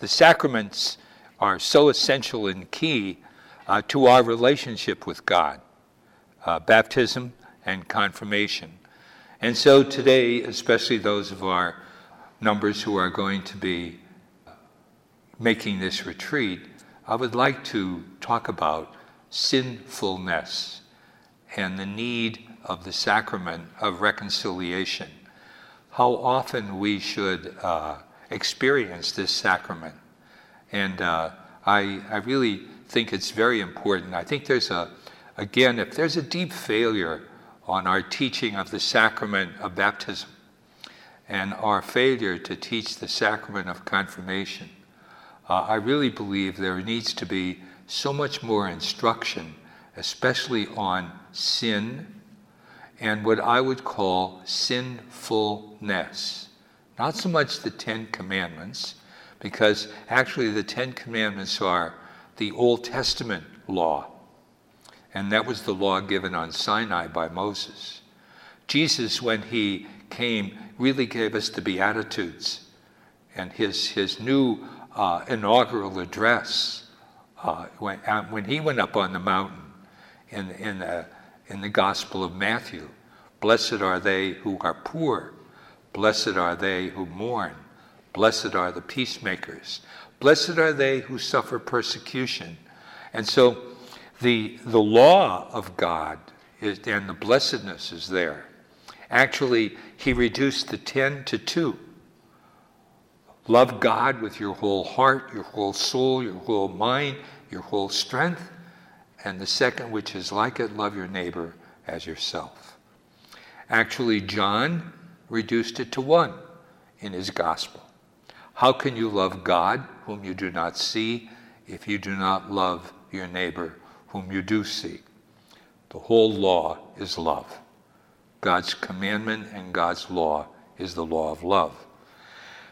the sacraments are so essential and key uh, to our relationship with God uh, baptism and confirmation. And so today, especially those of our numbers who are going to be making this retreat, I would like to talk about sinfulness and the need of the sacrament of reconciliation. How often we should uh, experience this sacrament. And uh, I, I really think it's very important. I think there's a, again, if there's a deep failure on our teaching of the sacrament of baptism and our failure to teach the sacrament of confirmation, uh, I really believe there needs to be so much more instruction, especially on sin and what I would call sinfulness. Not so much the Ten Commandments, because actually the Ten Commandments are the Old Testament law. And that was the law given on Sinai by Moses. Jesus, when he came, really gave us the Beatitudes. And his, his new uh, inaugural address, uh, when, uh, when he went up on the mountain in, in, in the Gospel of Matthew, blessed are they who are poor, blessed are they who mourn, blessed are the peacemakers, blessed are they who suffer persecution. And so the, the law of God is, and the blessedness is there. Actually, he reduced the 10 to 2. Love God with your whole heart, your whole soul, your whole mind, your whole strength. And the second, which is like it, love your neighbor as yourself. Actually, John reduced it to one in his gospel. How can you love God, whom you do not see, if you do not love your neighbor, whom you do see? The whole law is love. God's commandment and God's law is the law of love.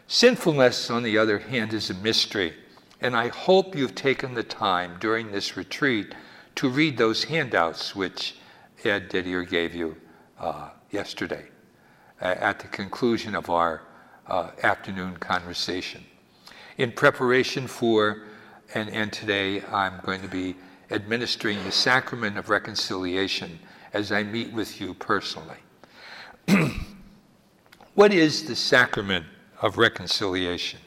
Sinfulness, on the other hand, is a mystery, and I hope you've taken the time during this retreat to read those handouts which Ed Didier gave you uh, yesterday at the conclusion of our uh, afternoon conversation. In preparation for, and, and today I'm going to be administering the sacrament of reconciliation as I meet with you personally. what is the sacrament of reconciliation?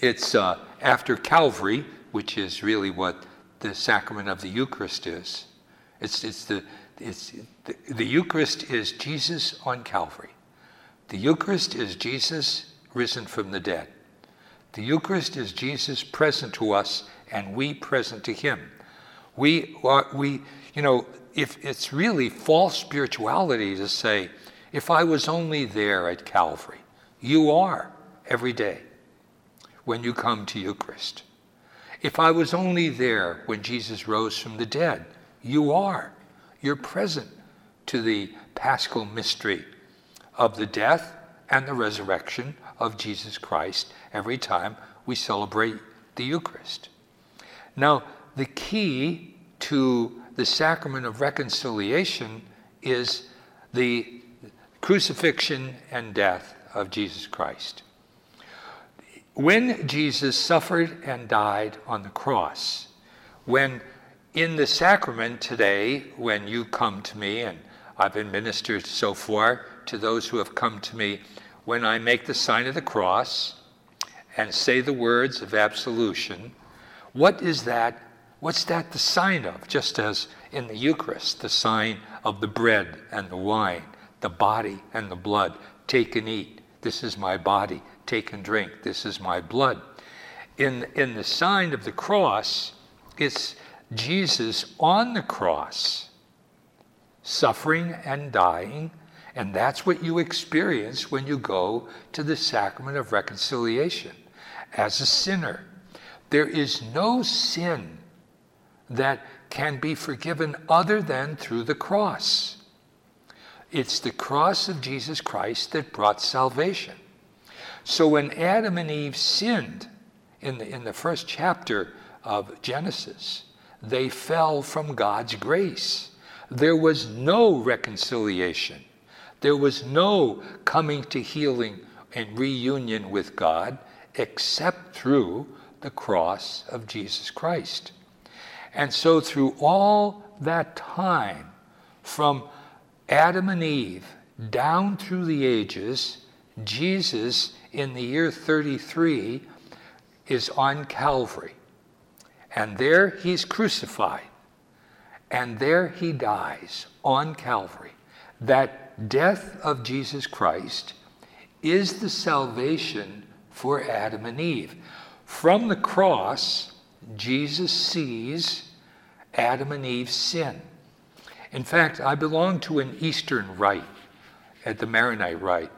It's uh, after Calvary, which is really what the sacrament of the Eucharist is. It's, it's the, it's, the, the Eucharist is Jesus on Calvary. The Eucharist is Jesus risen from the dead. The Eucharist is Jesus present to us and we present to him. We, are, we, you know, if it's really false spirituality to say, if I was only there at Calvary, you are every day when you come to Eucharist. If I was only there when Jesus rose from the dead, you are. You're present to the paschal mystery of the death and the resurrection of Jesus Christ every time we celebrate the Eucharist. Now, the key to the sacrament of reconciliation is the crucifixion and death of Jesus Christ. When Jesus suffered and died on the cross, when in the sacrament today, when you come to me, and I've administered so far to those who have come to me, when I make the sign of the cross and say the words of absolution, what is that What's that the sign of? Just as in the Eucharist, the sign of the bread and the wine, the body and the blood. Take and eat. This is my body. Take and drink. This is my blood. In, in the sign of the cross, it's Jesus on the cross, suffering and dying, and that's what you experience when you go to the sacrament of reconciliation as a sinner. There is no sin that can be forgiven other than through the cross. It's the cross of Jesus Christ that brought salvation. So when Adam and Eve sinned in the, in the first chapter of Genesis, they fell from God's grace. There was no reconciliation. There was no coming to healing and reunion with God except through the cross of Jesus Christ. And so, through all that time, from Adam and Eve down through the ages, Jesus in the year 33 is on Calvary. And there he's crucified. And there he dies on Calvary. That death of Jesus Christ is the salvation for Adam and Eve. From the cross, Jesus sees Adam and Eve's sin. In fact, I belong to an Eastern rite, at the Maronite rite.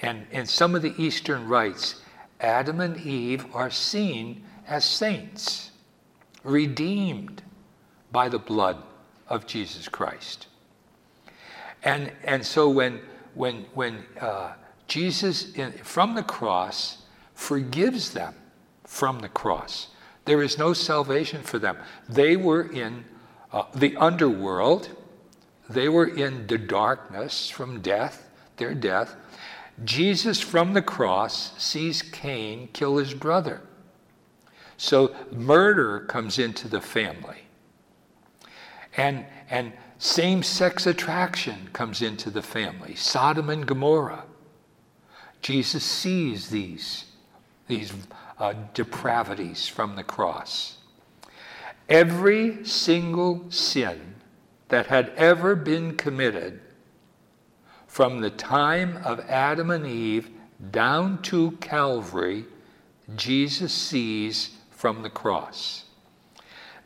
And in some of the Eastern rites, Adam and Eve are seen as saints, redeemed by the blood of Jesus Christ. And, and so when, when, when uh, Jesus, in, from the cross, forgives them from the cross, there is no salvation for them. They were in uh, the underworld, they were in the darkness from death, their death. Jesus from the cross sees Cain kill his brother. So murder comes into the family. And, and same sex attraction comes into the family. Sodom and Gomorrah. Jesus sees these, these uh, depravities from the cross. Every single sin that had ever been committed from the time of Adam and Eve down to Calvary, Jesus sees from the cross.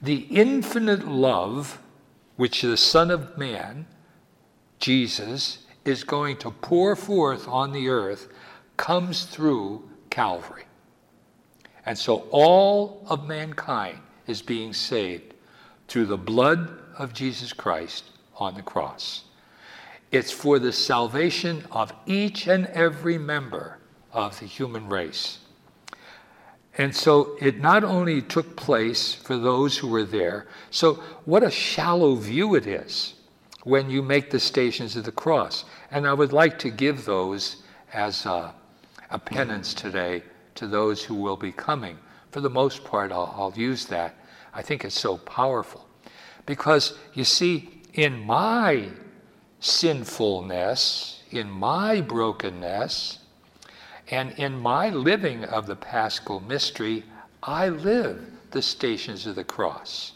The infinite love which the Son of Man, Jesus, is going to pour forth on the earth comes through Calvary. And so all of mankind is being saved through the blood of Jesus Christ on the cross. It's for the salvation of each and every member of the human race. And so it not only took place for those who were there, so what a shallow view it is when you make the stations of the cross. And I would like to give those as a, a penance today to those who will be coming. For the most part, I'll, I'll use that. I think it's so powerful. Because you see, in my sinfulness, in my brokenness, and in my living of the paschal mystery, I live the stations of the cross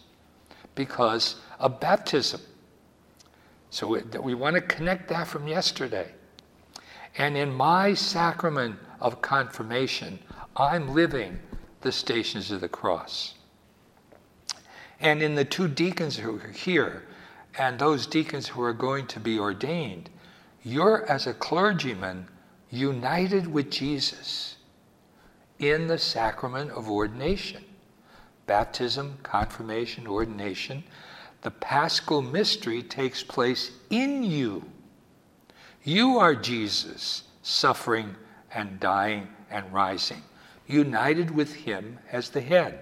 because of baptism. So we, we want to connect that from yesterday. And in my sacrament of confirmation, I'm living the stations of the cross. And in the two deacons who are here, and those deacons who are going to be ordained, you're, as a clergyman, united with Jesus in the sacrament of ordination baptism, confirmation, ordination. The paschal mystery takes place in you. You are Jesus, suffering and dying and rising, united with Him as the head.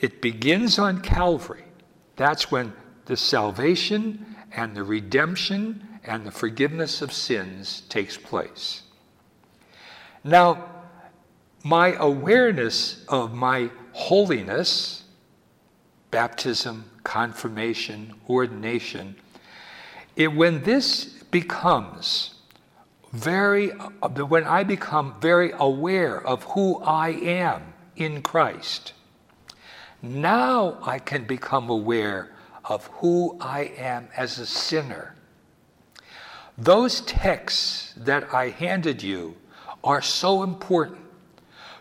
It begins on Calvary. That's when the salvation and the redemption and the forgiveness of sins takes place. Now, my awareness of my holiness, baptism, confirmation, ordination, it, when this becomes very, when I become very aware of who I am in Christ, now I can become aware of who I am as a sinner. Those texts that I handed you are so important.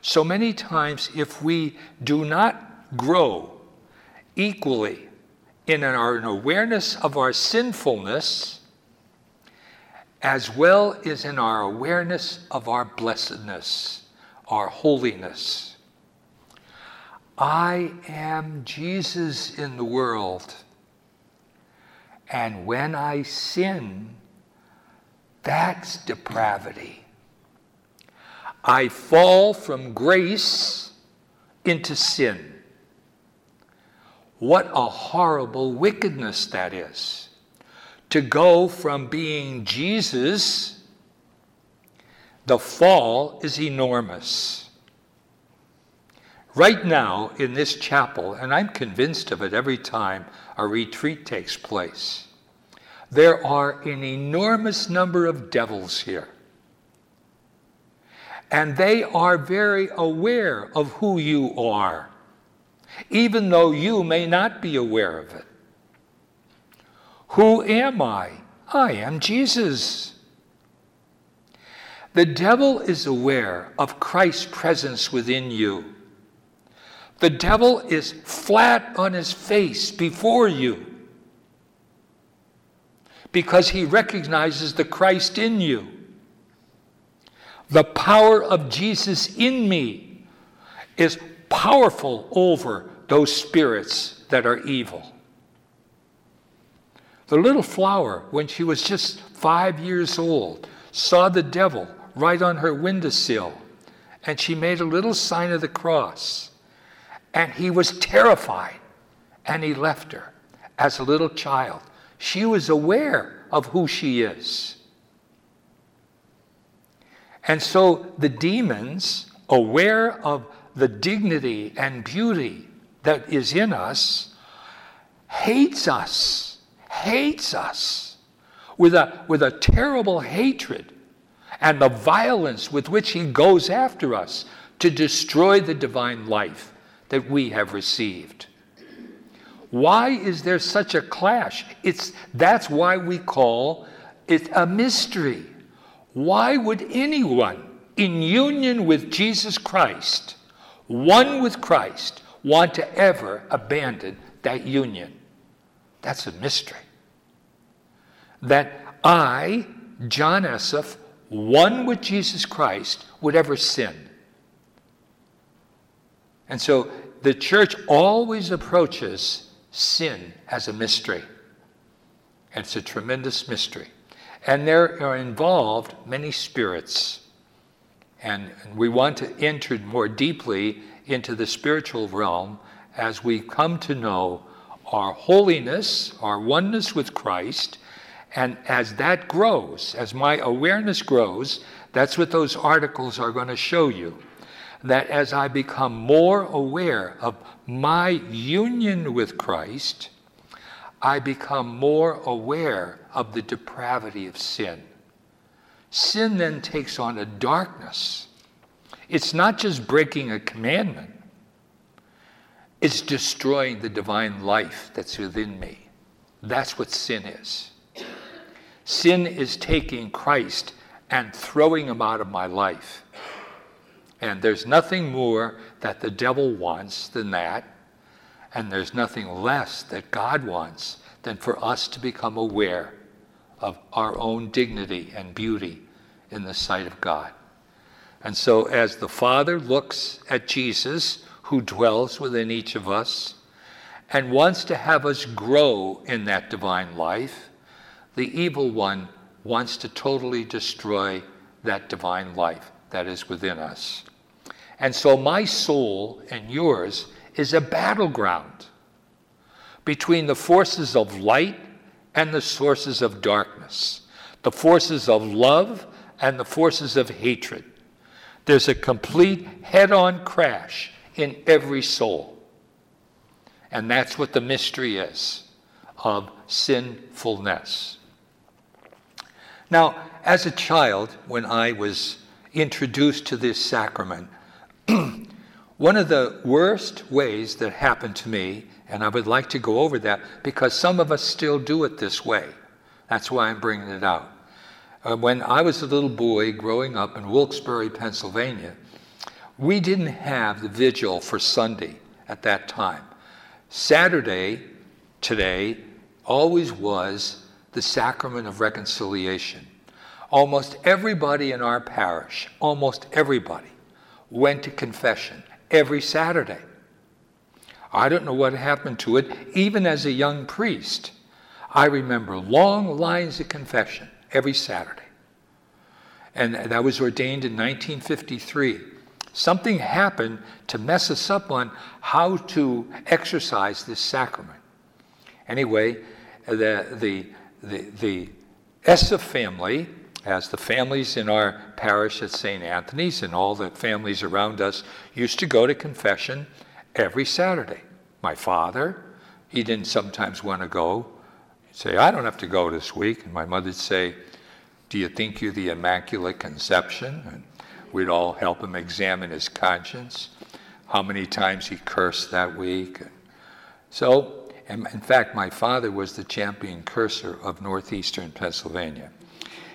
So many times, if we do not grow equally in our awareness of our sinfulness, as well as in our awareness of our blessedness, our holiness. I am Jesus in the world. And when I sin, that's depravity. I fall from grace into sin. What a horrible wickedness that is. To go from being Jesus, The fall is enormous. Right now, in this chapel, and I'm convinced of it every time a retreat takes place, there are an enormous number of devils here. And they are very aware of who you are, even though you may not be aware of it. Who am I? I am Jesus. The devil is aware of Christ's presence within you. The devil is flat on his face before you because he recognizes the Christ in you. The power of Jesus in me is powerful over those spirits that are evil. The little flower, when she was just five years old, saw the devil right on her windowsill, and she made a little sign of the cross. And he was terrified, and he left her as a little child. She was aware of who she is. And so the demons, aware of the dignity and beauty that is in us, hates us, hates us with a, with a terrible hatred and the violence with which he goes after us to destroy the divine life that we have received. Why is there such a clash? It's, that's why we call it a mystery. Why would anyone in union with Jesus Christ, one with Christ, want to ever abandon that union? That's a mystery. That I, John Esseff, one with Jesus Christ, would ever sin. And so the church always approaches sin as a mystery. It's a tremendous mystery. And there are involved many spirits. And we want to enter more deeply into the spiritual realm as we come to know our holiness, our oneness with Christ. And as that grows, as my awareness grows, that's what those articles are going to show you. That as I become more aware of my union with Christ, I become more aware of the depravity of sin. Sin then takes on a darkness. It's not just breaking a commandment, it's destroying the divine life that's within me. That's what sin is. Sin is taking Christ and throwing him out of my life. And there's nothing more that the devil wants than that. And there's nothing less that God wants than for us to become aware of our own dignity and beauty in the sight of God. And so, as the Father looks at Jesus, who dwells within each of us, and wants to have us grow in that divine life, the evil one wants to totally destroy that divine life that is within us. And so, my soul and yours is a battleground between the forces of light and the sources of darkness, the forces of love and the forces of hatred. There's a complete head on crash in every soul. And that's what the mystery is of sinfulness. Now, as a child, when I was introduced to this sacrament, one of the worst ways that happened to me and I would like to go over that because some of us still do it this way. That's why I'm bringing it out. Uh, when I was a little boy growing up in Wilkes-Barre, Pennsylvania, we didn't have the vigil for Sunday at that time. Saturday, today, always was the sacrament of reconciliation. Almost everybody in our parish, almost everybody, went to confession every Saturday. I don't know what happened to it. Even as a young priest, I remember long lines of confession every Saturday. And that was ordained in 1953. Something happened to mess us up on how to exercise this sacrament. Anyway, the, the, the, the Esseff family, as the families in our parish at St. Anthony's and all the families around us used to go to confession every Saturday. My father, he didn't sometimes want to go. He'd say, I don't have to go this week. And my mother'd say, Do you think you're the Immaculate Conception? And we'd all help him examine his conscience, how many times he cursed that week. So, in fact, my father was the champion curser of northeastern Pennsylvania.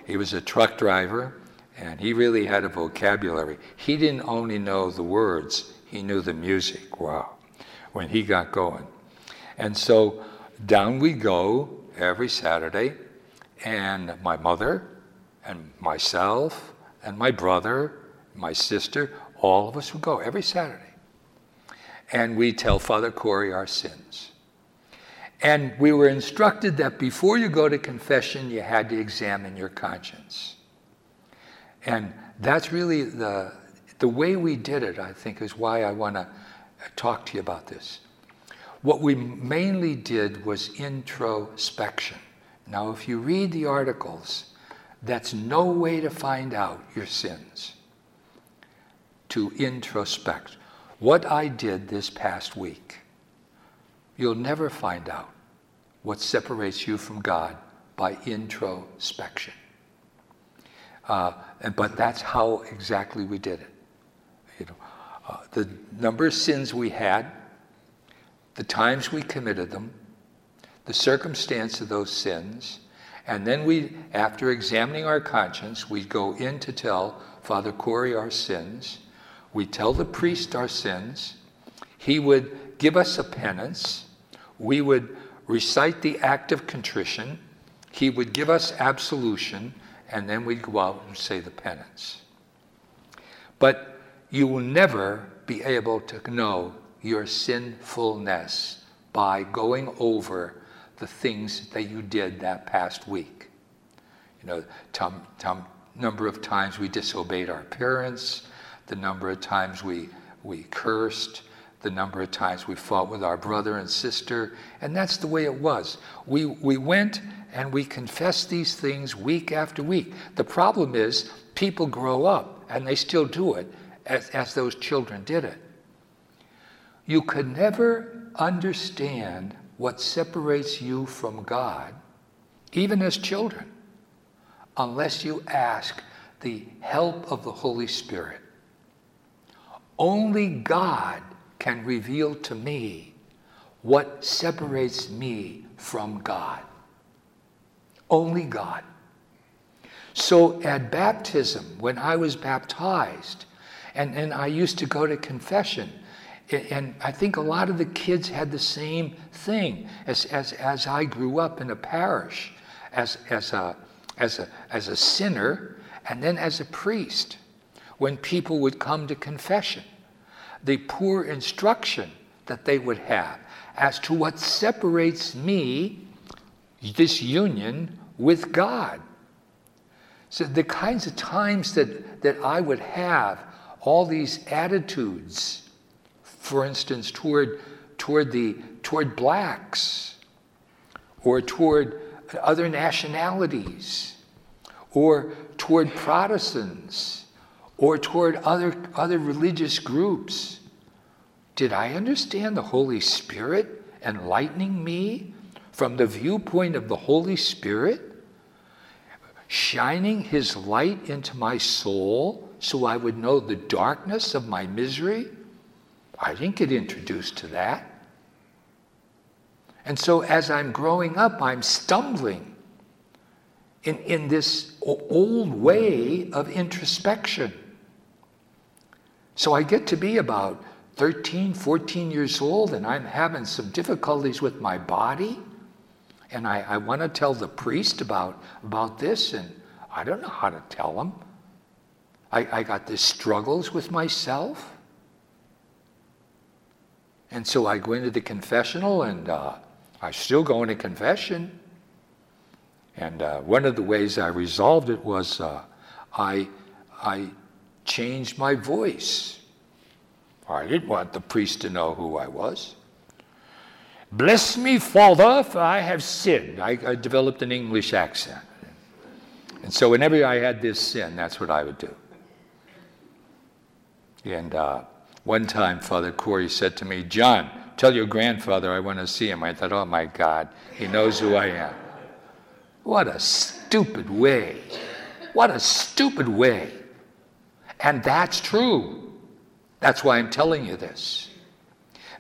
He was a truck driver, and he really had a vocabulary. He didn't only know the words, he knew the music. Wow. When he got going. And so down we go every Saturday, and my mother, and myself, and my brother, my sister, all of us would go every Saturday. And we tell Father Corey our sins. And we were instructed that before you go to confession, you had to examine your conscience. And that's really the, the way we did it, I think, is why I want to talk to you about this. What we mainly did was introspection. Now, if you read the articles, that's no way to find out your sins, to introspect. What I did this past week, you'll never find out what separates you from God by introspection. Uh, and, but that's how exactly we did it. You know, uh, the number of sins we had, the times we committed them, the circumstance of those sins, and then we, after examining our conscience, we go in to tell Father Corey our sins. We tell the priest our sins. He would give us a penance. We would recite the act of contrition, he would give us absolution, and then we'd go out and say the penance. But you will never be able to know your sinfulness by going over the things that you did that past week. You know, number of times we disobeyed our parents, the number of times we, we cursed, the number of times we fought with our brother and sister, and that's the way it was. We, we went and we confessed these things week after week. The problem is, people grow up and they still do it as, as those children did it. You could never understand what separates you from God, even as children, unless you ask the help of the Holy Spirit. Only God can reveal to me what separates me from God. Only God. So at baptism, when I was baptized, and, and I used to go to confession, and I think a lot of the kids had the same thing as, as, as I grew up in a parish, as, as, a, as, a, as a sinner, and then as a priest, when people would come to confession the poor instruction that they would have as to what separates me, this union, with God. So the kinds of times that, that I would have all these attitudes, for instance, toward, toward, the, toward blacks or toward other nationalities or toward Protestants or toward other, other religious groups. Did I understand the Holy Spirit enlightening me from the viewpoint of the Holy Spirit, shining His light into my soul so I would know the darkness of my misery? I didn't get introduced to that. And so as I'm growing up, I'm stumbling in, in this old way of introspection. So I get to be about 13, 14 years old, and I'm having some difficulties with my body. And I, I want to tell the priest about, about this, and I don't know how to tell him. I, I got these struggles with myself. And so I go into the confessional, and uh, I still go into confession. And uh, one of the ways I resolved it was uh, I, I changed my voice. I didn't want the priest to know who I was. Bless me, Father, for I have sinned. I, I developed an English accent. And so whenever I had this sin, that's what I would do. And uh, one time, Father Corey said to me, John, tell your grandfather I want to see him. I thought, oh my God, he knows who I am. What a stupid way. What a stupid way. And that's true. That's why I'm telling you this.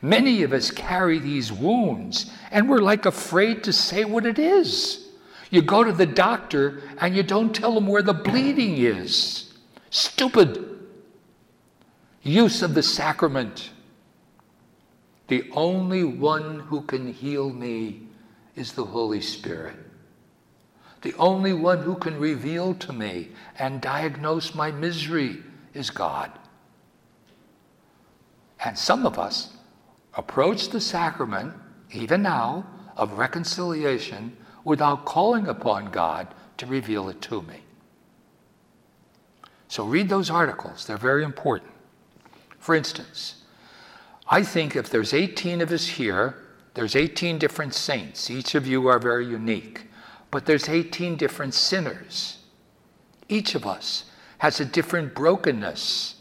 Many of us carry these wounds and we're like afraid to say what it is. You go to the doctor and you don't tell them where the bleeding is. Stupid. Use of the sacrament. The only one who can heal me is the Holy Spirit. The only one who can reveal to me and diagnose my misery is God. And some of us approach the sacrament, even now, of reconciliation without calling upon God to reveal it to me. So read those articles, they're very important. For instance, I think if there's 18 of us here, there's 18 different saints. Each of you are very unique. But there's 18 different sinners. Each of us has a different brokenness,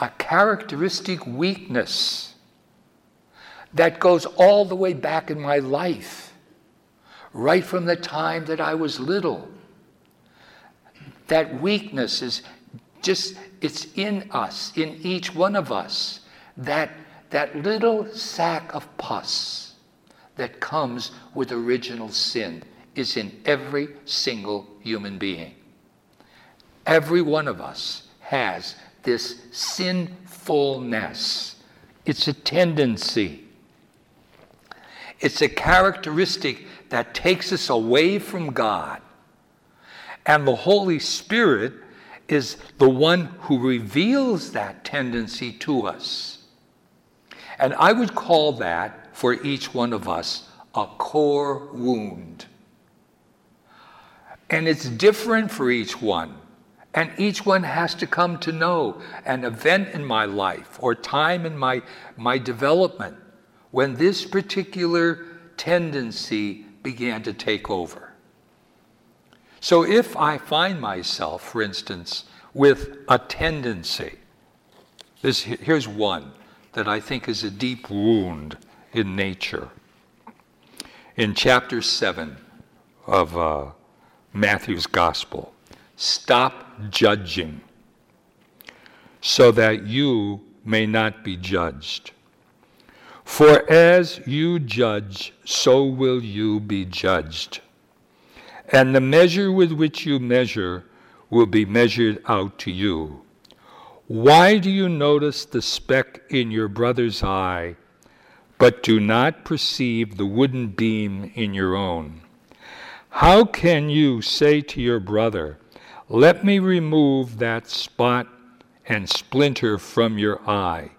a characteristic weakness that goes all the way back in my life, right from the time that I was little. That weakness is just, it's in us, in each one of us. That, that little sack of pus that comes with original sin is in every single human being. Every one of us has this sinfulness. It's a tendency. It's a characteristic that takes us away from God. And the Holy Spirit is the one who reveals that tendency to us. And I would call that, for each one of us, a core wound. And it's different for each one. And each one has to come to know an event in my life or time in my, my development when this particular tendency began to take over. So if I find myself, for instance, with a tendency, this, here's one that I think is a deep wound in nature. In chapter 7 of uh, Matthew's Gospel, stop judging, so that you may not be judged. For as you judge, so will you be judged. And the measure with which you measure will be measured out to you. Why do you notice the speck in your brother's eye, but do not perceive the wooden beam in your own? How can you say to your brother, Let me remove that spot and splinter from your eye,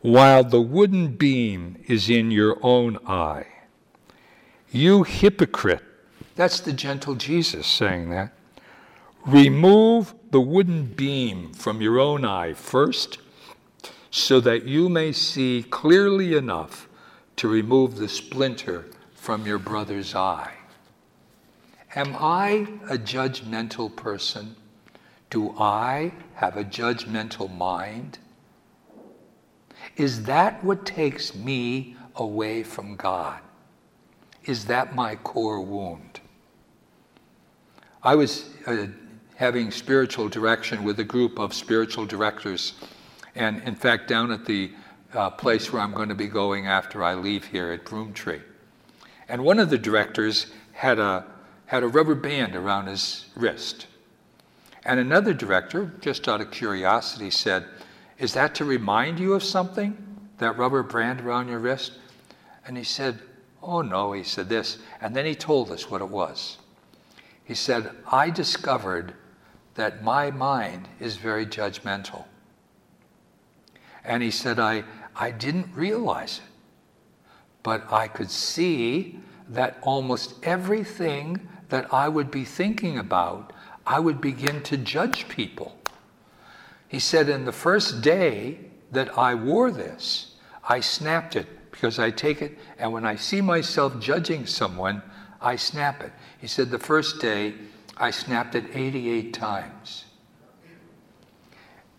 while the wooden beam is in your own eye? You hypocrite. That's the gentle Jesus saying that. Remove the wooden beam from your own eye first, so that you may see clearly enough to remove the splinter from your brother's eye. Am I a judgmental person? Do I have a judgmental mind? Is that what takes me away from God? Is that my core wound? I was uh, having spiritual direction with a group of spiritual directors. And in fact, down at the uh, place where I'm going to be going after I leave here at Broomtree. And one of the directors had a, had a rubber band around his wrist. And another director, just out of curiosity, said, Is that to remind you of something, that rubber band around your wrist? And he said, Oh no, he said this. And then he told us what it was. He said, I discovered that my mind is very judgmental. And he said, I, I didn't realize it, but I could see that almost everything that I would be thinking about, I would begin to judge people. He said, in the first day that I wore this, I snapped it because I take it, and when I see myself judging someone, I snap it. He said, The first day, I snapped it 88 times.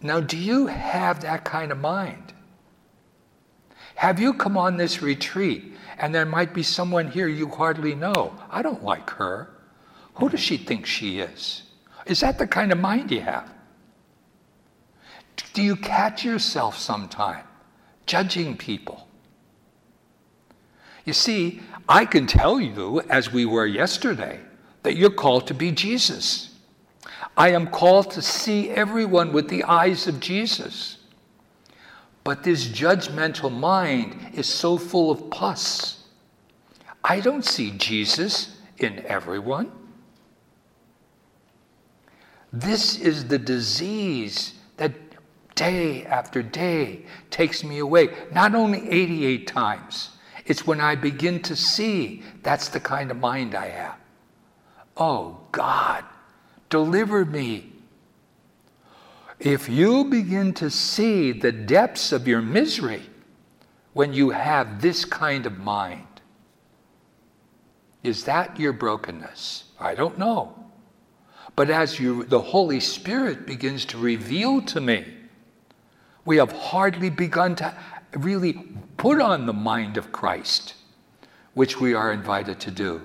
Now, do you have that kind of mind? Have you come on this retreat and there might be someone here you hardly know? I don't like her. Who does she think she is? Is that the kind of mind you have? Do you catch yourself sometime judging people? You see, I can tell you, as we were yesterday, that you're called to be Jesus. I am called to see everyone with the eyes of Jesus. But this judgmental mind is so full of pus. I don't see Jesus in everyone. This is the disease that day after day takes me away. Not only 88 times, it's when I begin to see that's the kind of mind I have. Oh, God, deliver me. If you begin to see the depths of your misery when you have this kind of mind, is that your brokenness? I don't know. But as you, the Holy Spirit begins to reveal to me, we have hardly begun to really put on the mind of Christ, which we are invited to do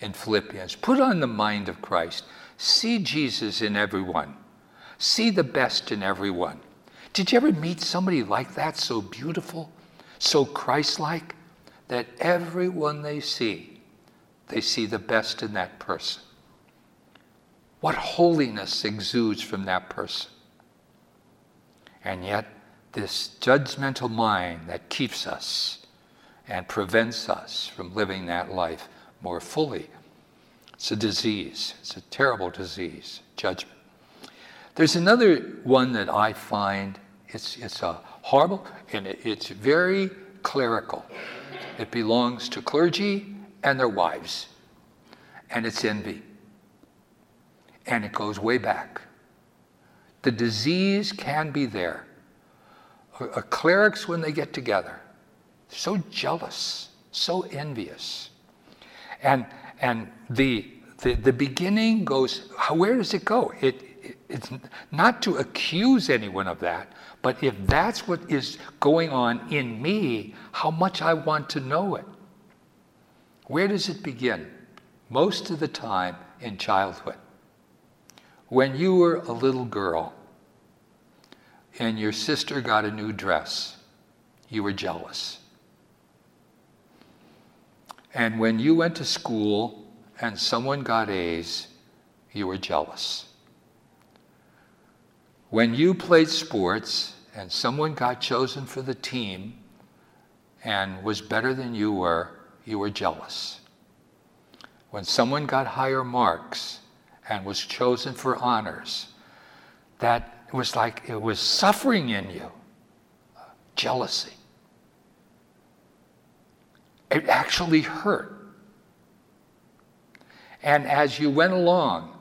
in Philippians. Put on the mind of Christ. See Jesus in everyone. See the best in everyone. Did you ever meet somebody like that, so beautiful, so Christ like, that everyone they see, they see the best in that person? What holiness exudes from that person. And yet, this judgmental mind that keeps us and prevents us from living that life more fully. It's a disease. It's a terrible disease, judgment. There's another one that I find it's, it's a horrible and it, it's very clerical. It belongs to clergy and their wives. And it's envy. And it goes way back. The disease can be there. A, clerics, when they get together, so jealous, so envious. And, and the, the, the beginning goes, where does it go? It, it, it's not to accuse anyone of that, but if that's what is going on in me, how much I want to know it. Where does it begin? Most of the time in childhood. When you were a little girl and your sister got a new dress, you were jealous. And when you went to school and someone got A's, you were jealous. When you played sports and someone got chosen for the team and was better than you were, you were jealous. When someone got higher marks and was chosen for honors, that was like it was suffering in you jealousy. It actually hurt. And as you went along,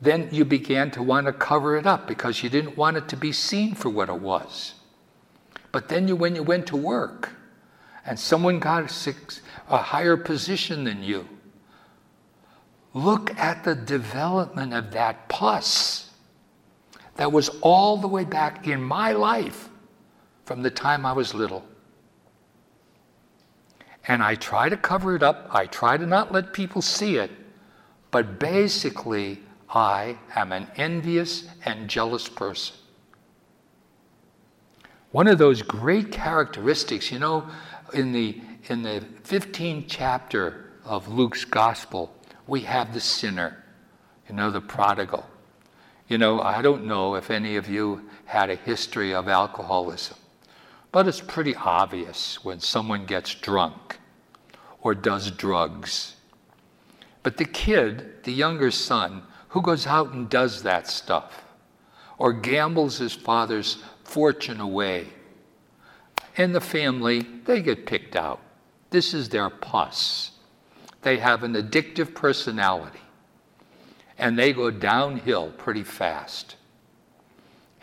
then you began to want to cover it up because you didn't want it to be seen for what it was. But then you, when you went to work and someone got a, six, a higher position than you, look at the development of that pus that was all the way back in my life from the time I was little. And I try to cover it up. I try to not let people see it. But basically, I am an envious and jealous person. One of those great characteristics, you know, in the, in the 15th chapter of Luke's gospel, we have the sinner, you know, the prodigal. You know, I don't know if any of you had a history of alcoholism. But it's pretty obvious when someone gets drunk or does drugs. But the kid, the younger son, who goes out and does that stuff or gambles his father's fortune away, and the family, they get picked out. This is their pus. They have an addictive personality and they go downhill pretty fast.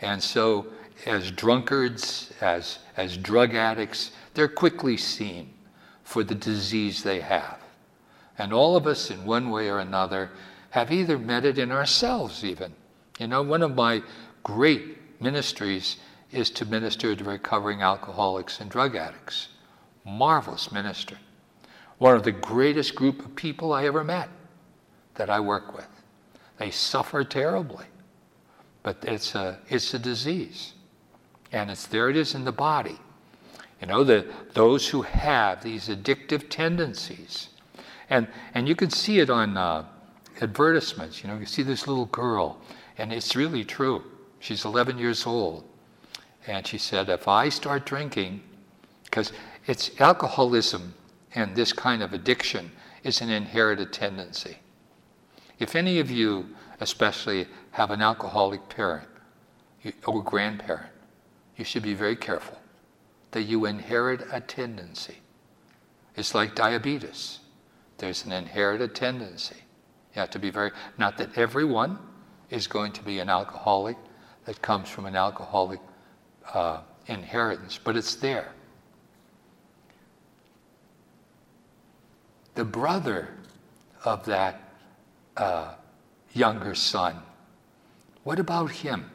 And so as drunkards, as, as drug addicts, they're quickly seen for the disease they have. And all of us, in one way or another, have either met it in ourselves, even. You know, one of my great ministries is to minister to recovering alcoholics and drug addicts. Marvelous ministry. One of the greatest group of people I ever met that I work with. They suffer terribly, but it's a, it's a disease. And it's there it is in the body. You know, the, those who have these addictive tendencies. And, and you can see it on uh, advertisements. You know, you see this little girl, and it's really true. She's 11 years old. And she said, if I start drinking, because it's alcoholism and this kind of addiction is an inherited tendency. If any of you, especially, have an alcoholic parent or grandparent, you should be very careful that you inherit a tendency. It's like diabetes. There's an inherited tendency. You have to be very, not that everyone is going to be an alcoholic that comes from an alcoholic uh, inheritance, but it's there. The brother of that uh, younger son, what about him?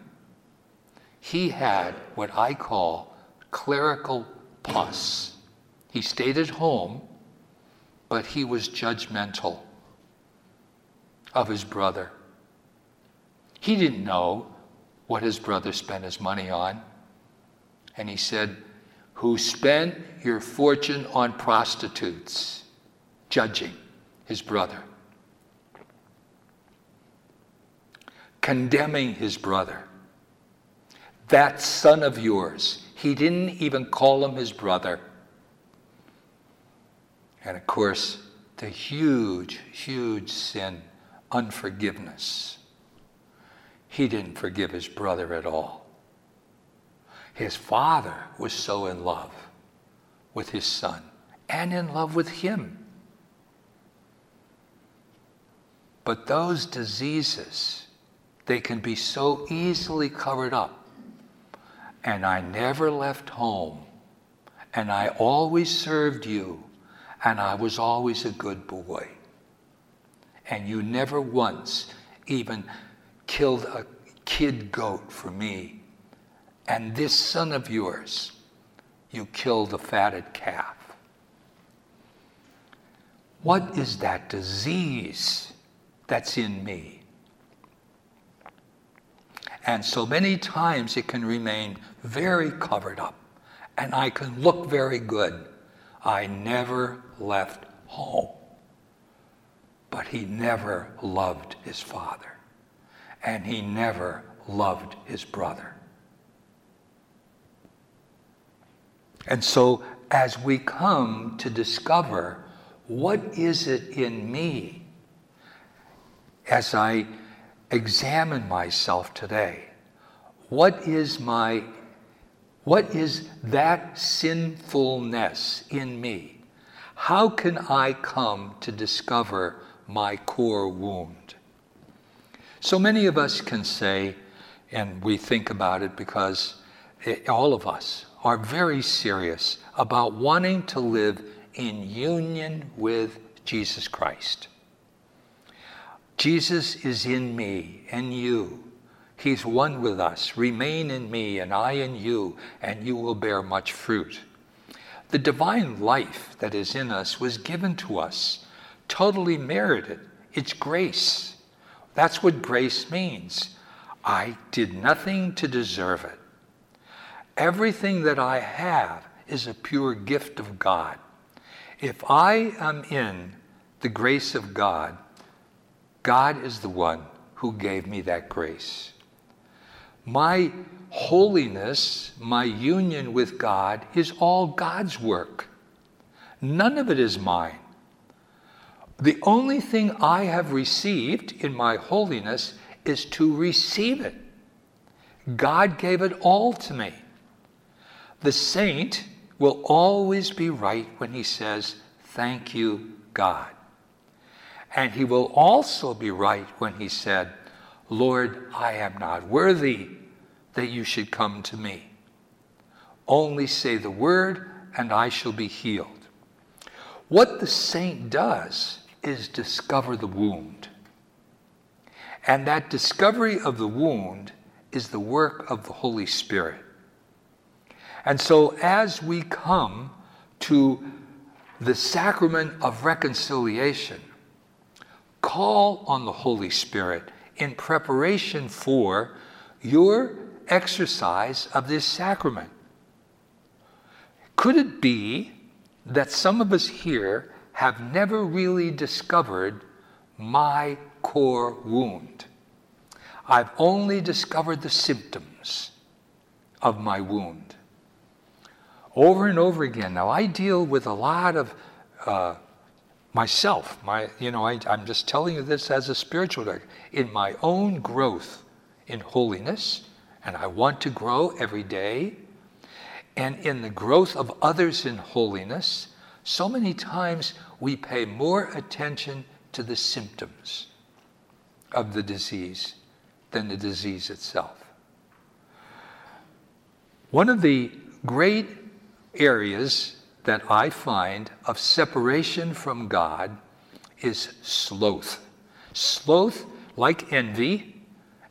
He had what I call clerical pus. He stayed at home, but he was judgmental of his brother. He didn't know what his brother spent his money on. And he said, Who spent your fortune on prostitutes, judging his brother, condemning his brother. That son of yours, he didn't even call him his brother. And of course, the huge, huge sin, unforgiveness. He didn't forgive his brother at all. His father was so in love with his son and in love with him. But those diseases, they can be so easily covered up. And I never left home. And I always served you. And I was always a good boy. And you never once even killed a kid goat for me and this son of yours, you killed a fatted calf. What is that disease that's in me? And so many times it can remain very covered up, and I can look very good. I never left home. But he never loved his father, and he never loved his brother. And so, as we come to discover what is it in me as I examine myself today, what is my what is that sinfulness in me? How can I come to discover my core wound? So many of us can say, and we think about it because it, all of us, are very serious about wanting to live in union with Jesus Christ. Jesus is in me and you. He's one with us. Remain in me and I in you, and you will bear much fruit. The divine life that is in us was given to us, totally merited. It's grace. That's what grace means. I did nothing to deserve it. Everything that I have is a pure gift of God. If I am in the grace of God, God is the one who gave me that grace. My holiness, my union with God, is all God's work. None of it is mine. The only thing I have received in my holiness is to receive it. God gave it all to me. The saint will always be right when he says, Thank you, God. And he will also be right when he said, Lord, I am not worthy that you should come to me. Only say the word, and I shall be healed. What the saint does is discover the wound. And that discovery of the wound is the work of the Holy Spirit. And so, as we come to the sacrament of reconciliation, call on the Holy Spirit in preparation for your exercise of this sacrament. Could it be that some of us here have never really discovered my core wound? I've only discovered the symptoms of my wound. Over and over again. Now, I deal with a lot of uh, myself. My, you know, I, I'm just telling you this as a spiritual director. In my own growth in holiness, and I want to grow every day, and in the growth of others in holiness, so many times we pay more attention to the symptoms of the disease than the disease itself. One of the great areas that I find of separation from God is sloth. Sloth, like envy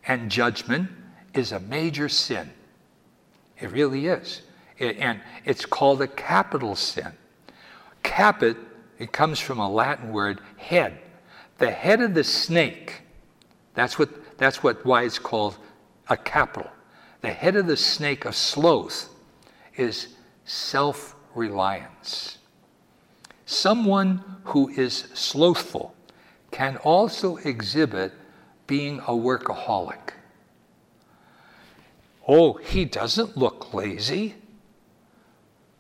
and judgment, is a major sin. It really is. It, and it's called a capital sin. Caput, it comes from a Latin word, head. The head of the snake, that's what that's what, why it's called a capital. The head of the snake of sloth is self reliance. Someone who is slothful can also exhibit being a workaholic. Oh, he doesn't look lazy,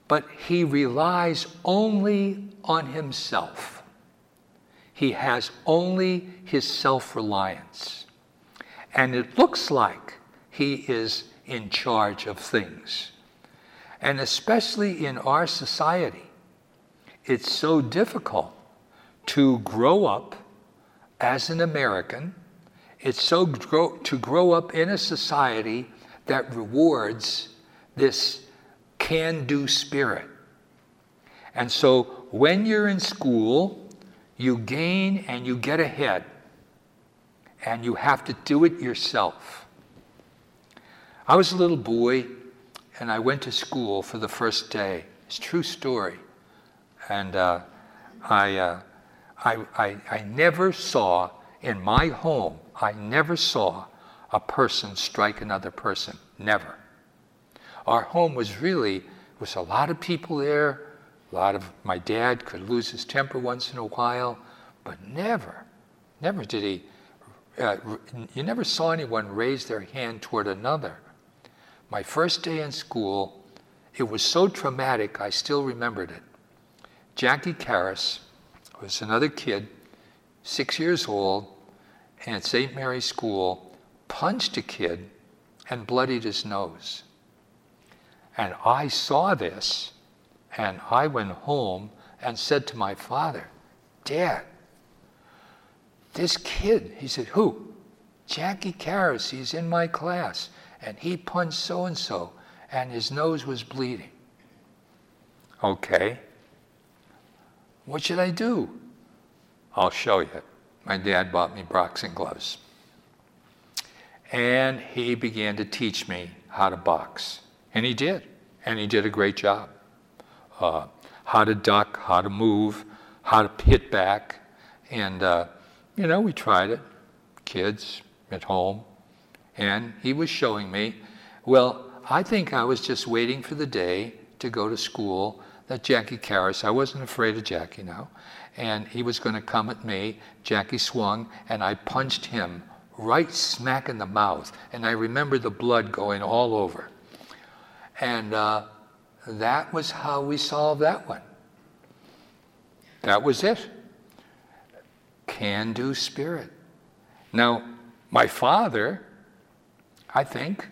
but he relies only on himself. He has only his self reliance. And it looks like he is in charge of things. And especially in our society, it's so difficult to grow up as an American. It's so grow, to grow up in a society that rewards this can do spirit. And so when you're in school, you gain and you get ahead and you have to do it yourself. I was a little boy and I went to school for the first day. It's true story. And uh, I, uh, I, I, I never saw in my home, I never saw a person strike another person. Never. Our home was really, was a lot of people there. A lot of, my dad could lose his temper once in a while, but never, never did he uh, you never saw anyone raise their hand toward another. My first day in school, it was so traumatic, I still remembered it. Jackie Karras was another kid, six years old, and at St. Mary's School, punched a kid and bloodied his nose. And I saw this, and I went home and said to my father, Dad, this kid, he said, Who? Jackie Karras, he's in my class. And he punched so and so, and his nose was bleeding. Okay. What should I do? I'll show you. My dad bought me boxing gloves. And he began to teach me how to box. And he did. And he did a great job. Uh, how to duck, how to move, how to hit back. And uh, you know, we tried it, kids at home, and he was showing me. Well, I think I was just waiting for the day to go to school that Jackie Karras, I wasn't afraid of Jackie now, and he was going to come at me. Jackie swung, and I punched him right smack in the mouth, and I remember the blood going all over. And uh, that was how we solved that one. That was it can do spirit. Now, my father, I think,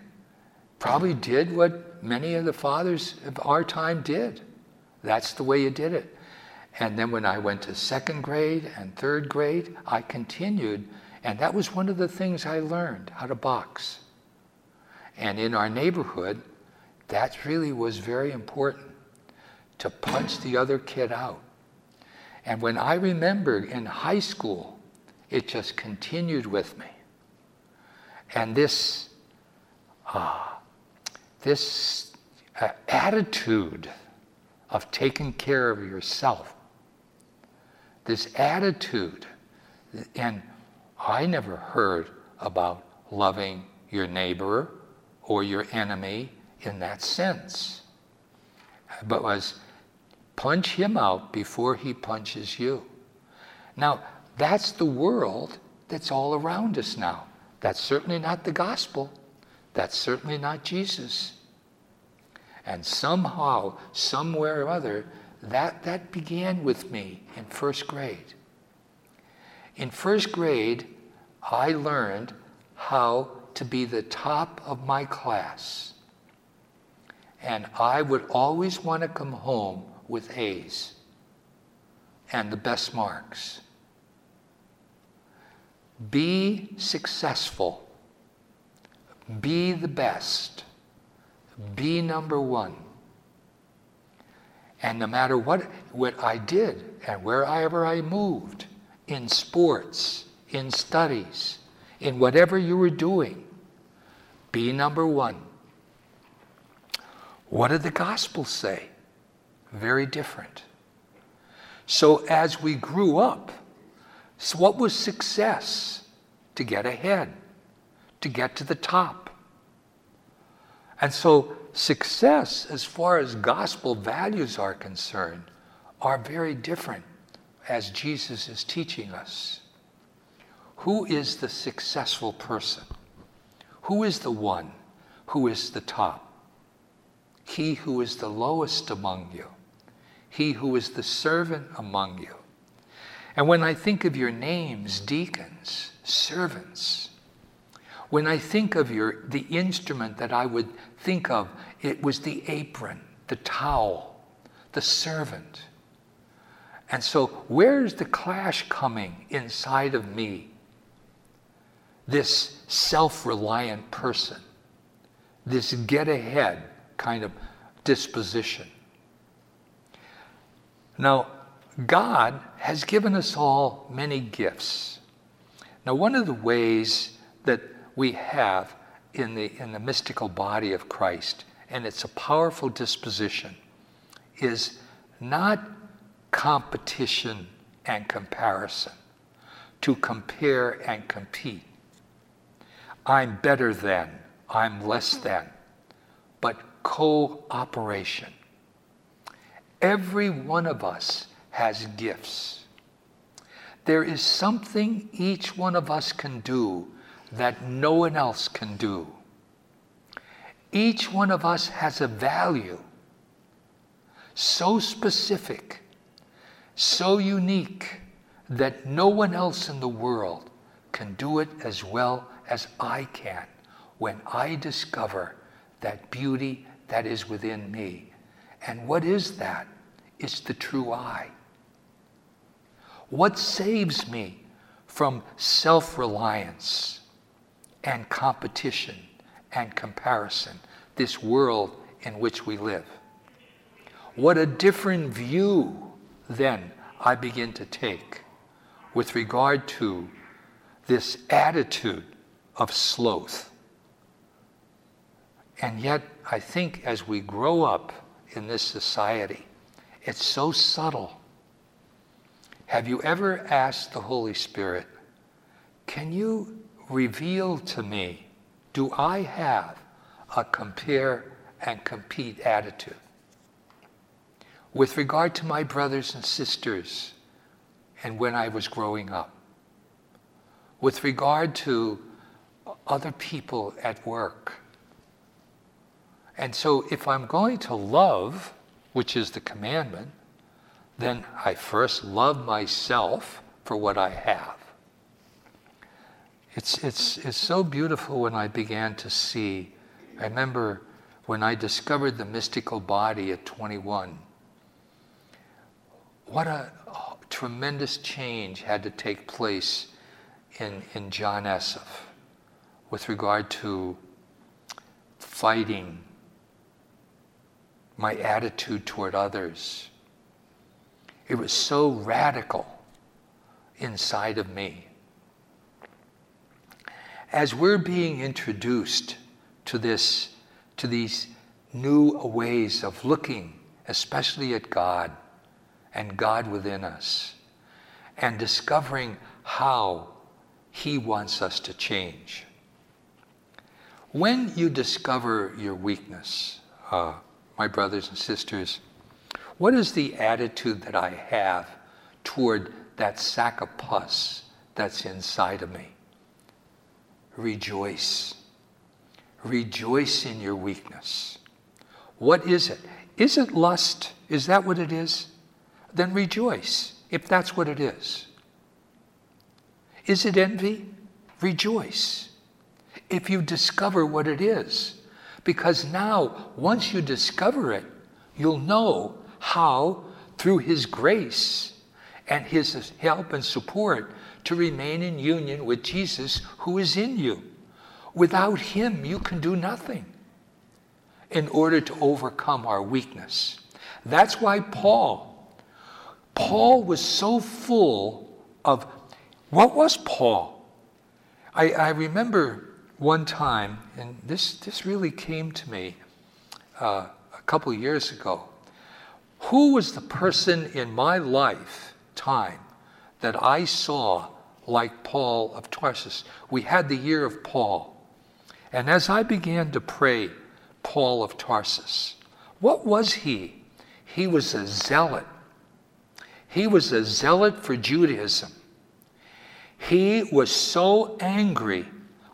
probably did what many of the fathers of our time did. That's the way you did it. And then when I went to second grade and third grade, I continued. And that was one of the things I learned how to box. And in our neighborhood, that really was very important to punch the other kid out. And when I remember in high school, it just continued with me. And this, uh, this uh, attitude of taking care of yourself, this attitude, and I never heard about loving your neighbor or your enemy in that sense, but was punch him out before he punches you. Now, that's the world that's all around us now. That's certainly not the gospel. That's certainly not Jesus. And somehow, somewhere or other, that, that began with me in first grade. In first grade, I learned how to be the top of my class. And I would always want to come home with A's and the best marks. Be successful. Be the best. Be number one. And no matter what, what I did and wherever I moved, in sports, in studies, in whatever you were doing, be number one. What did the Gospels say? Very different. So as we grew up, so what was success? To get ahead, to get to the top. And so success, as far as gospel values are concerned, are very different as Jesus is teaching us. Who is the successful person? Who is the one who is the top? He who is the lowest among you. He who is the servant among you. And when I think of your names, deacons, servants, when I think of your the instrument that I would think of, it was the apron, the towel, the servant. And so where's the clash coming inside of me? This self-reliant person, this get ahead kind of disposition. Now, God has given us all many gifts. Now, one of the ways that we have in the, in the mystical body of Christ, and it's a powerful disposition, is not competition and comparison, to compare and compete. I'm better than, I'm less hmm. than, but cooperation. Every one of us has gifts. There is something each one of us can do that no one else can do. Each one of us has a value so specific, so unique, that no one else in the world can do it as well as I can when I discover that beauty that is within me. And what is that? It's the true I. What saves me from self reliance and competition and comparison, this world in which we live? What a different view then I begin to take with regard to this attitude of sloth. And yet, I think as we grow up in this society, it's so subtle have you ever asked the Holy Spirit, can you reveal to me, do I have a compare and compete attitude? With regard to my brothers and sisters and when I was growing up, with regard to other people at work. And so if I'm going to love, which is the commandment, then I first love myself for what I have. It's, it's, it's so beautiful when I began to see. I remember when I discovered the mystical body at 21, what a oh, tremendous change had to take place in, in John Esseff with regard to fighting, my attitude toward others, It was so radical inside of me. As we're being introduced to this, to these new ways of looking, especially at God and God within us, and discovering how He wants us to change. When you discover your weakness, uh, my brothers and sisters, what is the attitude that I have toward that sack of pus that's inside of me? Rejoice. Rejoice in your weakness. What is it? Is it lust? Is that what it is? Then rejoice if that's what it is. Is it envy? Rejoice if you discover what it is. Because now, once you discover it, you'll know how, through His grace and His help and support, to remain in union with Jesus who is in you. Without Him, you can do nothing in order to overcome our weakness. That's why Paul, Paul was so full of, what was Paul? I, I remember one time, and this, this really came to me uh, a couple years ago. Who was the person in my lifetime that I saw like Paul of Tarsus? We had the year of Paul. And as I began to pray, Paul of Tarsus, what was he? He was a zealot. He was a zealot for Judaism. He was so angry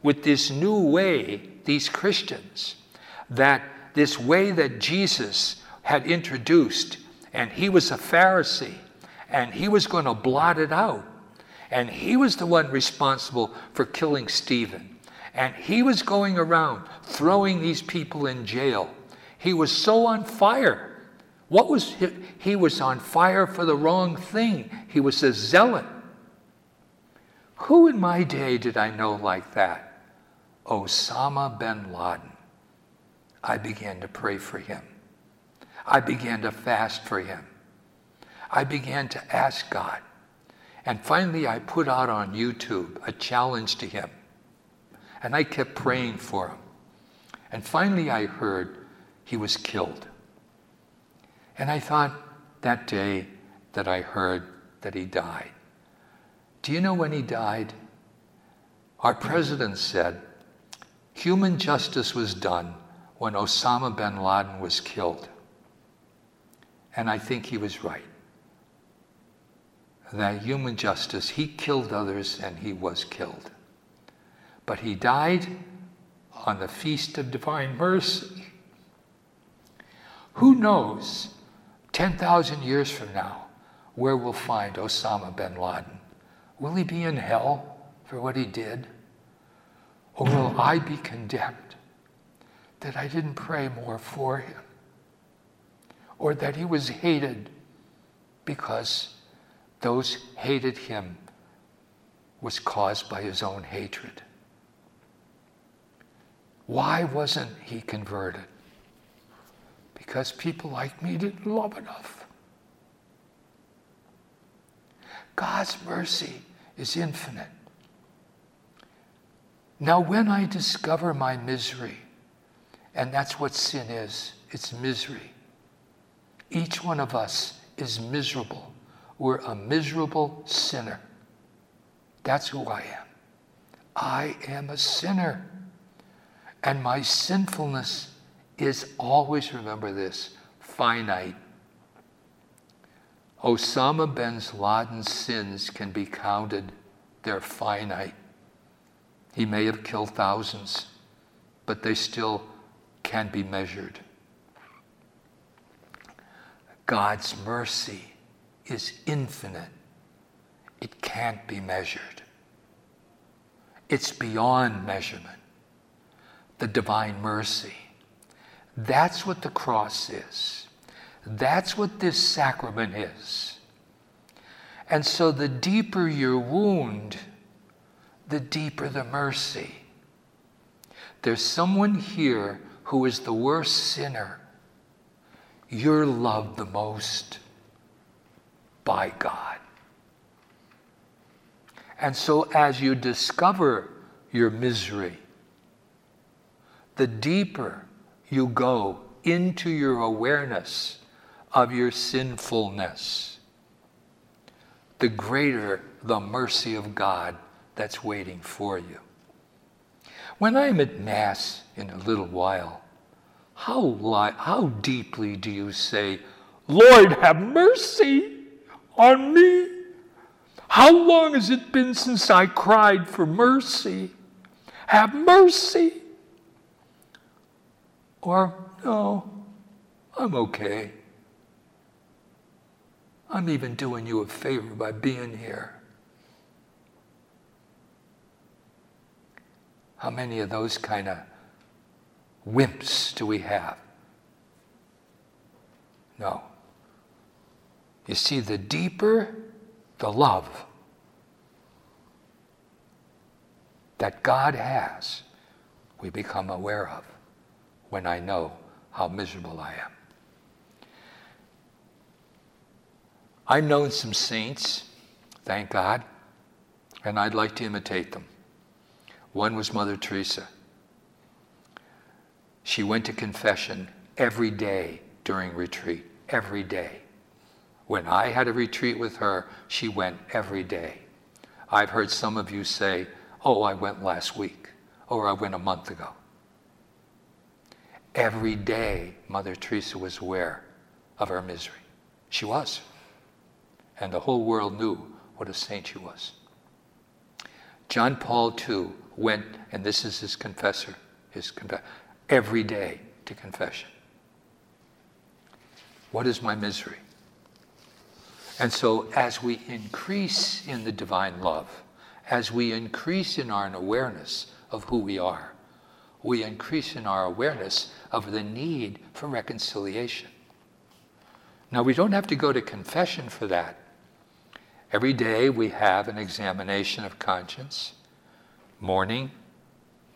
with this new way, these Christians, that this way that Jesus had introduced, and he was a Pharisee, and he was going to blot it out. And he was the one responsible for killing Stephen. And he was going around throwing these people in jail. He was so on fire. What was he? he was on fire for the wrong thing. He was a zealot. Who in my day did I know like that? Osama bin Laden, I began to pray for him. I began to fast for him. I began to ask God. And finally, I put out on YouTube a challenge to him. And I kept praying for him. And finally, I heard he was killed. And I thought that day that I heard that he died. Do you know when he died? Our president said, Human justice was done when Osama bin Laden was killed. And I think he was right. That human justice, he killed others and he was killed. But he died on the Feast of Divine Mercy. Who knows, 10,000 years from now, where we'll find Osama bin Laden? Will he be in hell for what he did? Or will I be condemned that I didn't pray more for him? Or that he was hated because those hated him was caused by his own hatred. Why wasn't he converted? Because people like me didn't love enough. God's mercy is infinite. Now, when I discover my misery, and that's what sin is it's misery. Each one of us is miserable. We're a miserable sinner. That's who I am. I am a sinner. And my sinfulness is always, remember this, finite. Osama bin Laden's sins can be counted, they're finite. He may have killed thousands, but they still can be measured. God's mercy is infinite. It can't be measured. It's beyond measurement. The divine mercy. That's what the cross is. That's what this sacrament is. And so the deeper your wound, the deeper the mercy. There's someone here who is the worst sinner. You're loved the most. By God. And so, as you discover your misery, the deeper you go into your awareness of your sinfulness, the greater the mercy of God that's waiting for you. When I'm at Mass in a little while, how, li- how deeply do you say, Lord, have mercy on me? How long has it been since I cried for mercy? Have mercy. Or, no, I'm okay. I'm even doing you a favor by being here. How many of those kind of wimps do we have? No. You see, the deeper the love that God has, we become aware of when I know how miserable I am. I've known some saints, thank God, and I'd like to imitate them. One was Mother Teresa. She went to confession every day during retreat, every day. When I had a retreat with her, she went every day. I've heard some of you say, Oh, I went last week, or I went a month ago. Every day, Mother Teresa was aware of her misery. She was. And the whole world knew what a saint she was. John Paul II went, and this is his confessor, his confessor, every day to confession. What is my misery? And so, as we increase in the divine love, as we increase in our awareness of who we are, we increase in our awareness of the need for reconciliation. Now, we don't have to go to confession for that. Every day we have an examination of conscience, morning,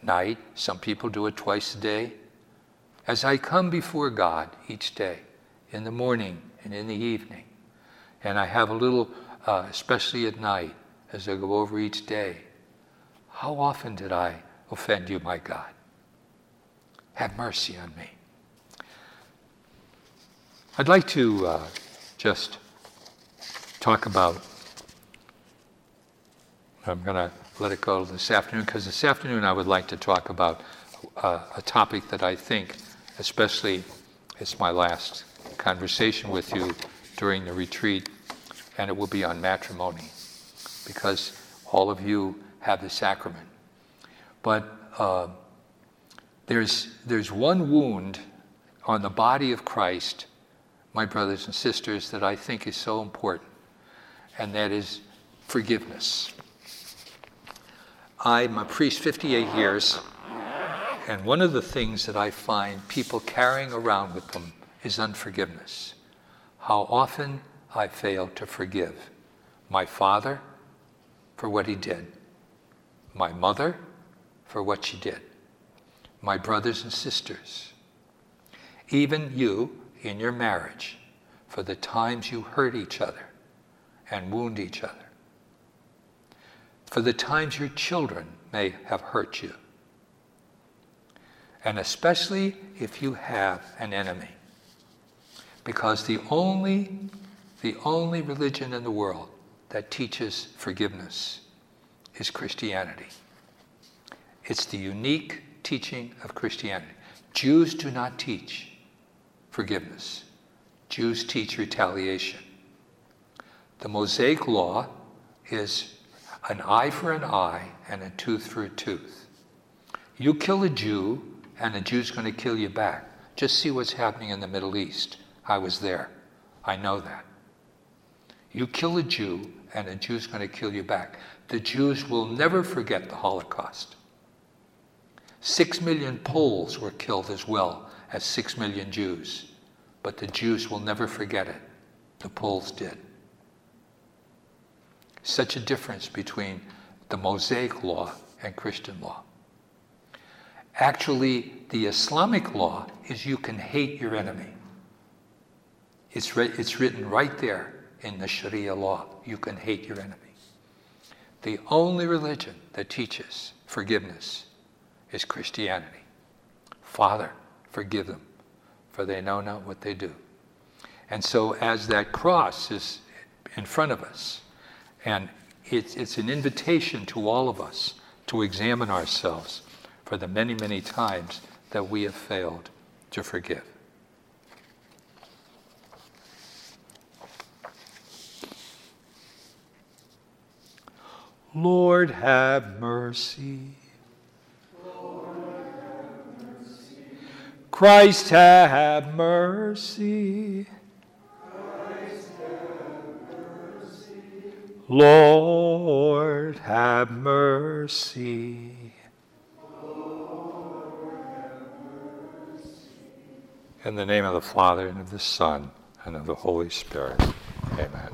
night. Some people do it twice a day. As I come before God each day, in the morning and in the evening, and I have a little, uh, especially at night, as I go over each day. How often did I offend you, my God? Have mercy on me. I'd like to uh, just talk about. I'm going to let it go this afternoon because this afternoon I would like to talk about uh, a topic that I think, especially, it's my last conversation with you during the retreat, and it will be on matrimony because all of you have the sacrament. But uh, there's, there's one wound on the body of Christ, my brothers and sisters, that I think is so important, and that is forgiveness. I'm a priest 58 years, and one of the things that I find people carrying around with them is unforgiveness how often I fail to forgive my father for what he did, my mother for what she did, my brothers and sisters, even you in your marriage for the times you hurt each other and wound each other, for the times your children may have hurt you, and especially if you have an enemy because the only, the only religion in the world that teaches forgiveness is Christianity. It's the unique teaching of Christianity. Jews do not teach forgiveness. Jews teach retaliation. The Mosaic law is an eye for an eye and a tooth for a tooth. You kill a Jew, and a Jew's going to kill you back. Just see what's happening in the Middle East. I was there. I know that. You kill a Jew, and a Jew's going to kill you back. The Jews will never forget the Holocaust. Six million Poles were killed as well as six million Jews, but the Jews will never forget it. The Poles did. Such a difference between the Mosaic law and Christian law. Actually, the Islamic law is you can hate your enemy. It's, it's written right there in the Sharia law. You can hate your enemy. The only religion that teaches forgiveness is Christianity. Father, forgive them, for they know not what they do. And so, as that cross is in front of us, and it's, it's an invitation to all of us to examine ourselves for the many, many times that we have failed to forgive. Lord, have mercy. Christ, have mercy. Lord, have mercy. In the name of the Father, and of the Son, and of the Holy Spirit. Amen.